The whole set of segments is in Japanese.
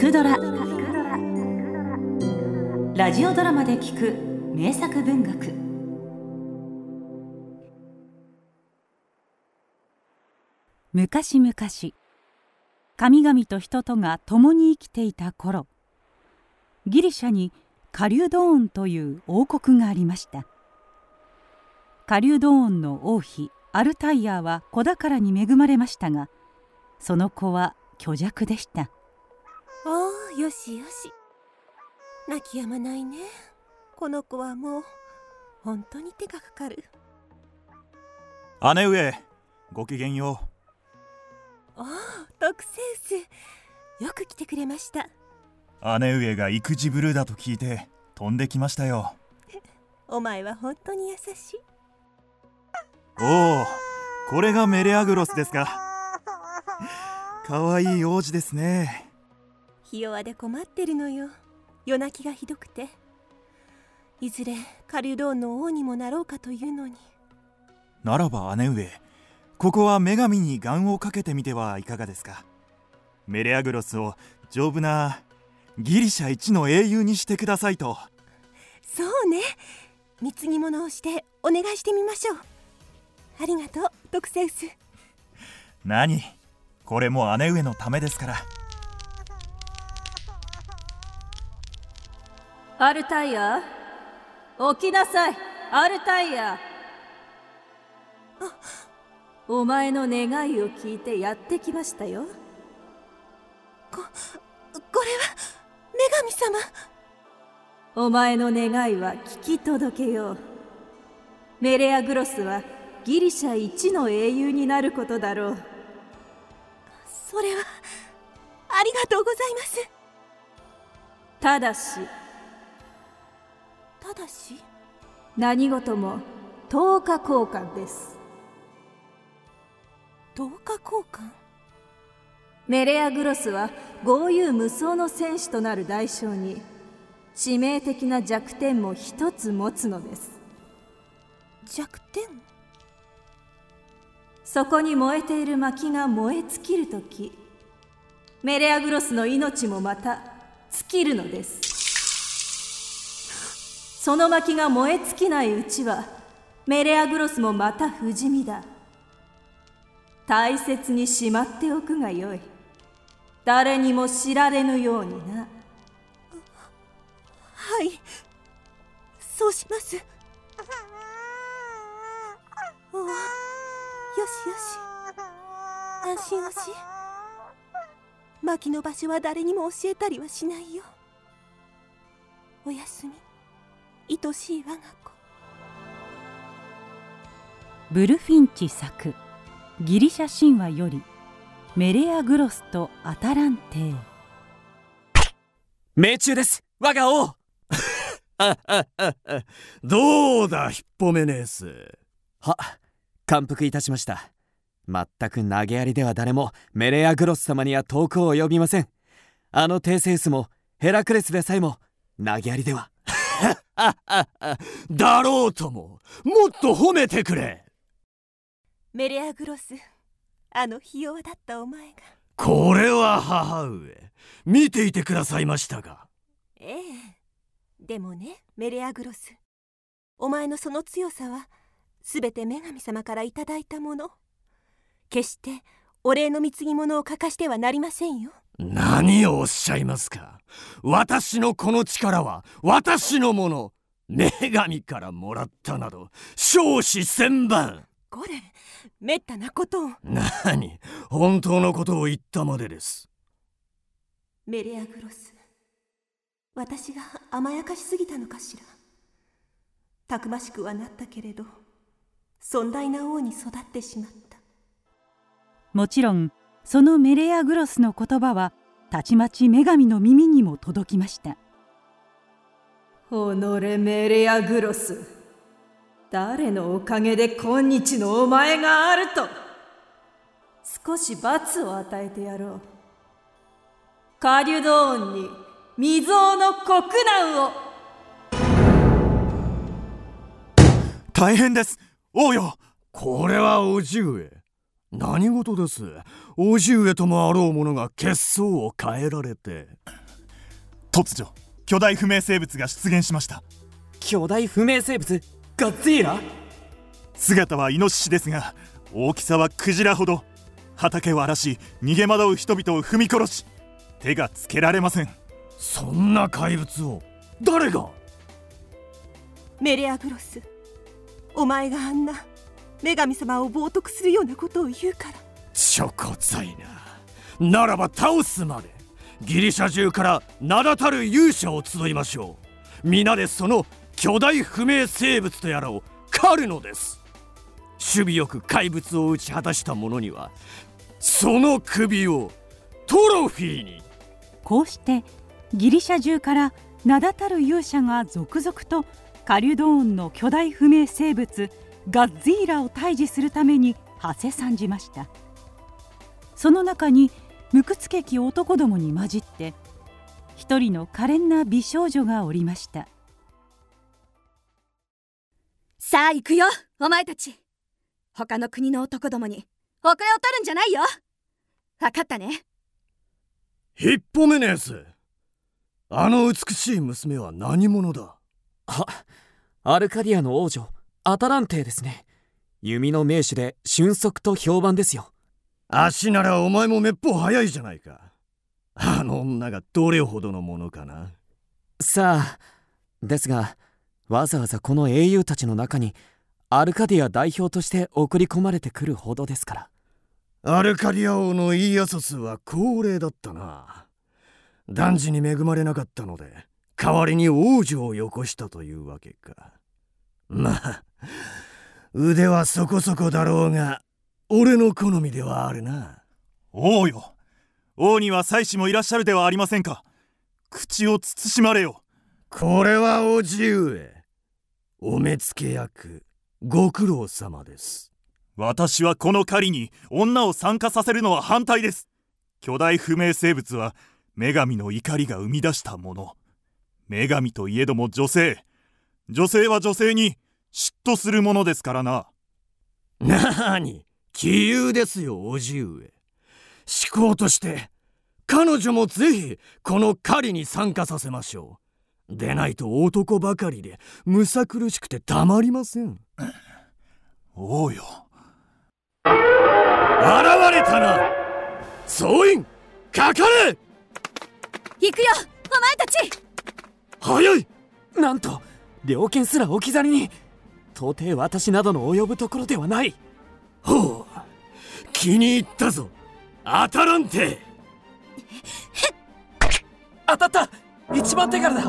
くドラ」ラジオドラマで聞く名作文学。昔々神々と人とが共に生きていた頃ギリシャにカリュドーンという王国がありました。カリュドーンの王妃アルタイヤは子宝に恵まれましたがその子は虚弱でした。おおよしよし。泣き止まないね。この子はもう本当に手がかかる。姉上ごきげんよう。おお特セウスよく来てくれました。姉上が育児ブルーだと聞いて飛んできましたよ。お前は本当に優しい。おおこれがメレアグロスですか。かわいい王子ですねひ弱で困ってるのよ。夜泣きがひどくて。いずれカリュドーンの王にもなろうかというのに。ならば姉上ここは女神に願をかけてみてはいかがですか。メレアグロスを丈夫なギリシャ一の英雄にしてくださいと。そうね。貢ぎ物をしてお願いしてみましょう。ありがとうトクセウス何？これも姉上のためですからアルタイヤ起きなさい。アルタイヤ。お前の願いを聞いてやってきましたよ。ここれは女神様。お前の願いは聞き届けよう。メレアグロスはギリシャ一の英雄になることだろう。それはありがとうございます。ただしただし？何事も10日交換です。10日交換？メレアグロスは豪遊無双の戦士となる代償に致命的な弱点も一つ持つのです。弱点？そこに燃えている薪が燃え尽きるときメレアグロスの命もまた尽きるのですその薪が燃え尽きないうちはメレアグロスもまた不死身だ。大切にしまっておくがよい。誰にも知られぬようにな。はい。そうします。おおよしよし。安心をし。薪の場所は誰にも教えたりはしないよ。おやすみ。愛しい我が子。ブルフィンチ作ギリシャ神話よりメレアグロスとアタランテ。命中です。我が王。どうだヒッポメネース。は感服いたしました。全く投げやりでは誰もメレアグロス様には遠くを及びません。あのテーセウスもヘラクレスでさえも投げやりではだろうとももっと褒めてくれ。メレアグロスあのひ弱だったお前が。これは母上見ていてくださいましたが。ええ。でもねメレアグロス。お前のその強さは全て女神様からいただいたもの。決してお礼の貢ぎ物を欠かしてはなりませんよ何をおっしゃいますか？私のこの力は私のもの女神からもらったなど少子千万。これめったなことを。何？本当のことを言ったまでです。メレアグロス私が甘やかしすぎたのかしら。たくましくはなったけれど尊大な王に育ってしまった。もちろんそのメレアグロスの言葉はたちまち女神の耳にも届きました。己メレアグロス誰のおかげで今日のお前があると少し罰を与えてやろう。カリュドーンに未曾有の国難を。大変です。王よ。これは叔父上何事です。叔父上ともあろう者が血相を変えられて。突如巨大不明生物が出現しました。巨大不明生物ガッツイラ？姿はイノシシですが大きさはクジラほど。畑を荒らし逃げ惑う人々を踏み殺し手がつけられません。そんな怪物を。誰が？メレアグロス。お前があんな女神様を冒涜するようなことを言うから。チョコザイな。ならば倒すまで。ギリシャ中から名だたる勇者を集いましょう。皆でその巨大不明生物とやらを狩るのです。守備よく怪物を打ち果たした者にはその首をトロフィーに。こうしてギリシャ中から名だたる勇者が続々とカリュドーンの巨大不明生物ガッズィーラを退治するために馳せ参じました。その中に無屈けき男どもに混じって一人の可憐な美少女がおりました。さあ行くよお前たち。他の国の男どもに遅れを取るんじゃないよ。分かったね。ヒッポメネースあの美しい娘は何者だ？はアルカディアの王女アタランテですね。弓の名手で俊足と評判ですよ。足ならお前もめっぽう早いじゃないか。あの女がどれほどのものかな。さあですがわざわざこの英雄たちの中にアルカディア代表として送り込まれてくるほどですから。アルカディア王のイーアソスは高齢だったな。男児に恵まれなかったので代わりに王女をよこしたというわけか。まあ 腕はそこそこだろうが俺の好みではあるな。王よ。王には妻子もいらっしゃるではありませんか。口を慎まれよ。これはおじ上お目付け役ご苦労様です。私はこの狩りに女を参加させるのは反対です。巨大不明生物は女神の怒りが生み出したもの。女神といえども女性。女性は女性に嫉妬するものですからな。なに？杞憂ですよおじ上思考として彼女もぜひこの狩りに参加させましょう。でないと男ばかりでむさ苦しくてたまりません。王よ。現れたな！総員かかれ！行くよお前たち！早い！なんと猟犬すら置き去りに到底私などの及ぶところではない。ほう気に入ったぞ。アタランテ当たった。一番手柄だ。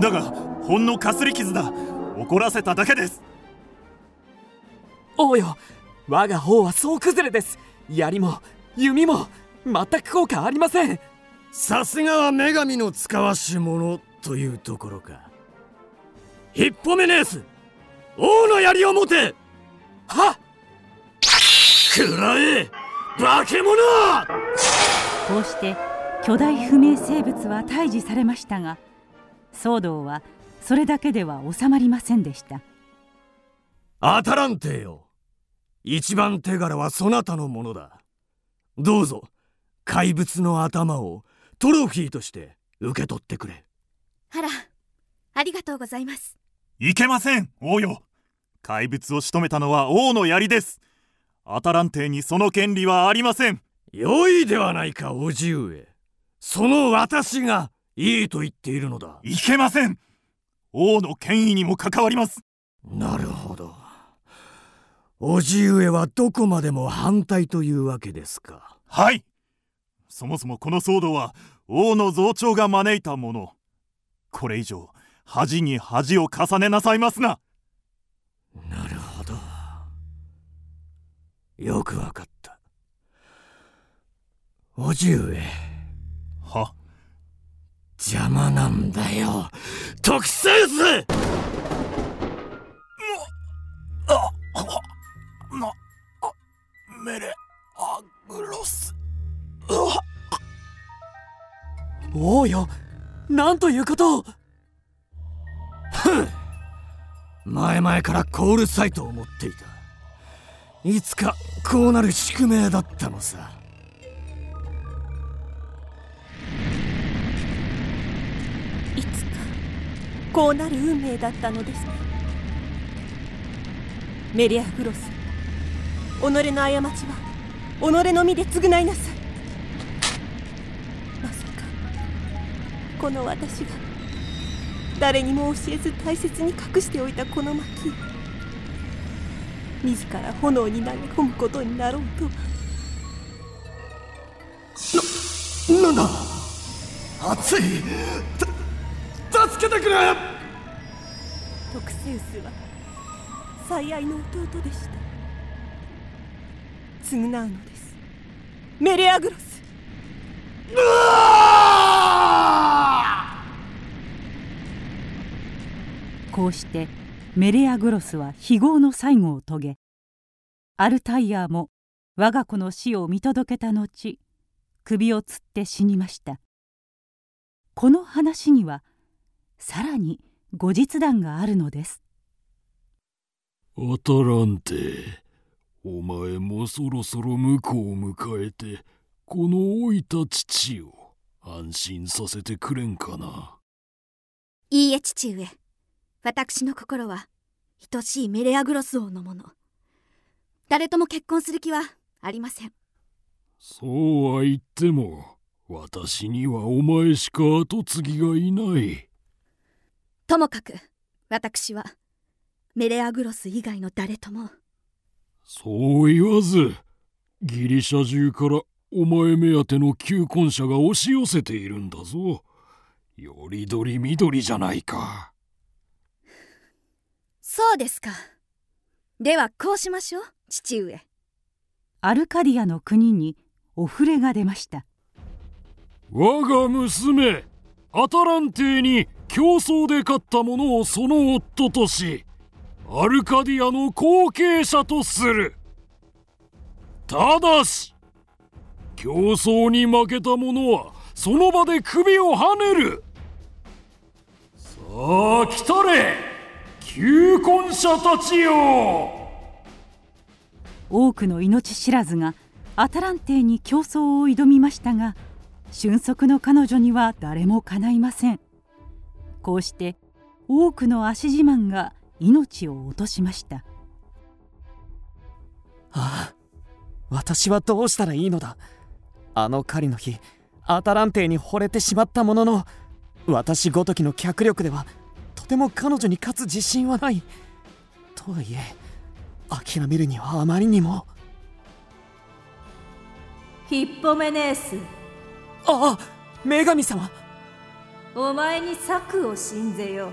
だがほんのかすり傷だ。怒らせただけです。王よ。我が方は総崩れです。槍も弓も全く効果ありません。さすがは女神の使わし者というところか。ヒッポメネース王の槍を持て。はっ。くらえ化け物。こうして巨大不明生物は退治されましたが騒動はそれだけでは収まりませんでした。アタランテよ。一番手柄はそなたのものだ。どうぞ怪物の頭をトロフィーとして受け取ってくれ。あらありがとうございます。いけません王よ怪物を仕留めたのは王の槍です。アタランテにその権利はありません。良いではないか叔父上その私がいいと言っているのだ。いけません。王の権威にも関わります。なるほど。叔父上はどこまでも反対というわけですか。はい。そもそもこの騒動は王の増長が招いたもの。これ以上恥に恥を重ねなさいますななるほど。よくわかった。叔父上は？邪魔なんだよ。特センスあなあメレアグロス。王よ。なんということを前々からコールサイトを持っていた。いつかこうなる宿命だったのさ。いつかこうなる運命だったのですね。メリアグロス己の過ちは己の身で償いなさい。まさかこの私が誰にも教えず大切に隠しておいたこの薪。を自ら炎に投げ込むことになろうと。はなんだ？熱い。た助けてくれ！トクセウスは最愛の弟でした。償うのです。メレアグロスこうしてメレアグロスは非業の最後を遂げアルタイヤーも我が子の死を見届けた後首をつって死にました。この話にはさらに後日談があるのです。アタランテお前もそろそろ婿を迎えてこの老いた父を安心させてくれんかな。いいえ父上私の心は愛しいメレアグロス王のもの。誰とも結婚する気はありません。そうは言っても私にはお前しか跡継ぎがいない。ともかく私はメレアグロス以外の誰とも。そう言わずギリシャ中からお前目当ての求婚者が押し寄せているんだぞ。よりどりみどりじゃないかそうですか。ではこうしましょう。父上。アルカディアの国にお触れが出ました。我が娘アタランテに競争で勝った者をその夫としアルカディアの後継者とする。ただし競争に負けた者はその場で首をはねる。さあ来たれ求婚者たちよ。多くの命知らずがアタランテに競争を挑みましたが俊足の彼女には誰もかないません。こうして多くの足自慢が命を落としました。ああ私はどうしたらいいのだ。あの狩りの日アタランテに惚れてしまったものの私ごときの脚力ではとても彼女に勝つ自信はない。とはいえ諦めるにはあまりにも。ヒッポメネース。ああ女神様。お前に策を信ぜよう。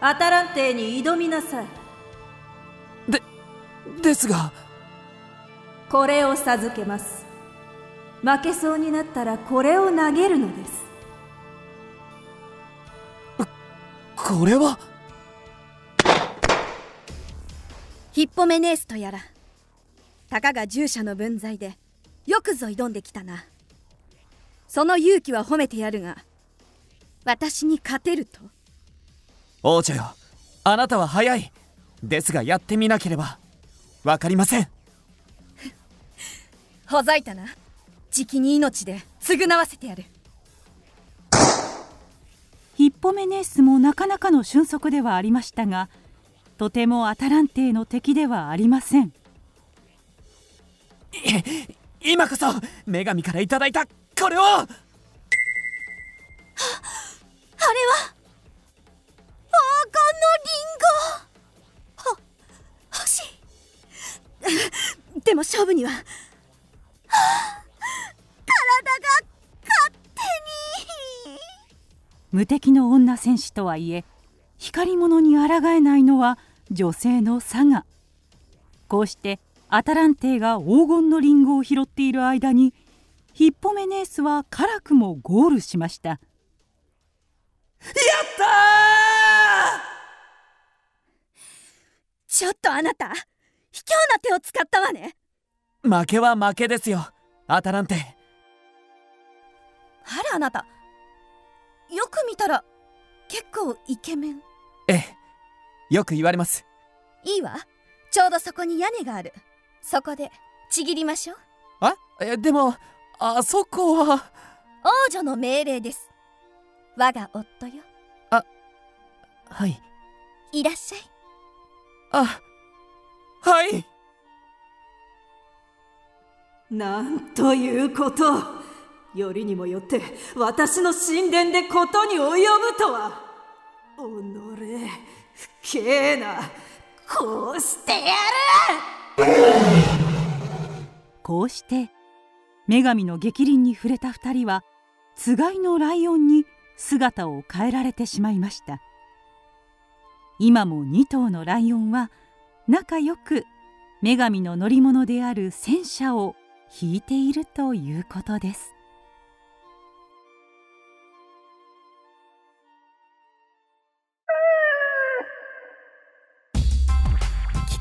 アタランテに挑みなさい。でですが。これを授けます。負けそうになったらこれを投げるのですこれは。ヒッポメネースとやら。たかが従者の分際でよくぞ挑んできたな。その勇気は褒めてやるが私に勝てると。王女よあなたは早い。ですがやってみなければわかりません。ほざいたな。じきに命で償わせてやるポメネースもなかなかの俊足ではありましたがとてもアタランテの敵ではありません。今こそ女神からいただいたこれを！あれは黄金のリンゴほ欲しい でも勝負には。はあ無敵の女戦士とはいえ光り物に抗えないのは女性の差がこうしてアタランテが黄金のリンゴを拾っている間にヒッポメネースは辛くもゴールしました。やったちょっとあなた卑怯な手を使ったわね。負けは負けですよアタランテ。あらあなたよく見たら結構イケメン。ええよく言われます。いいわ。ちょうどそこに屋根がある。そこでちぎりましょう。あえでもあそこは。王女の命令です。我が夫よ。はい。いらっしゃい。あはい。なんということよりにもよって私の神殿でことに及ぶとは。おのれ不敬なこうしてやる。こうして女神の逆鱗に触れた2人はつがいのライオンに姿を変えられてしまいました。今も2頭のライオンは仲良く女神の乗り物である戦車を引いているということです。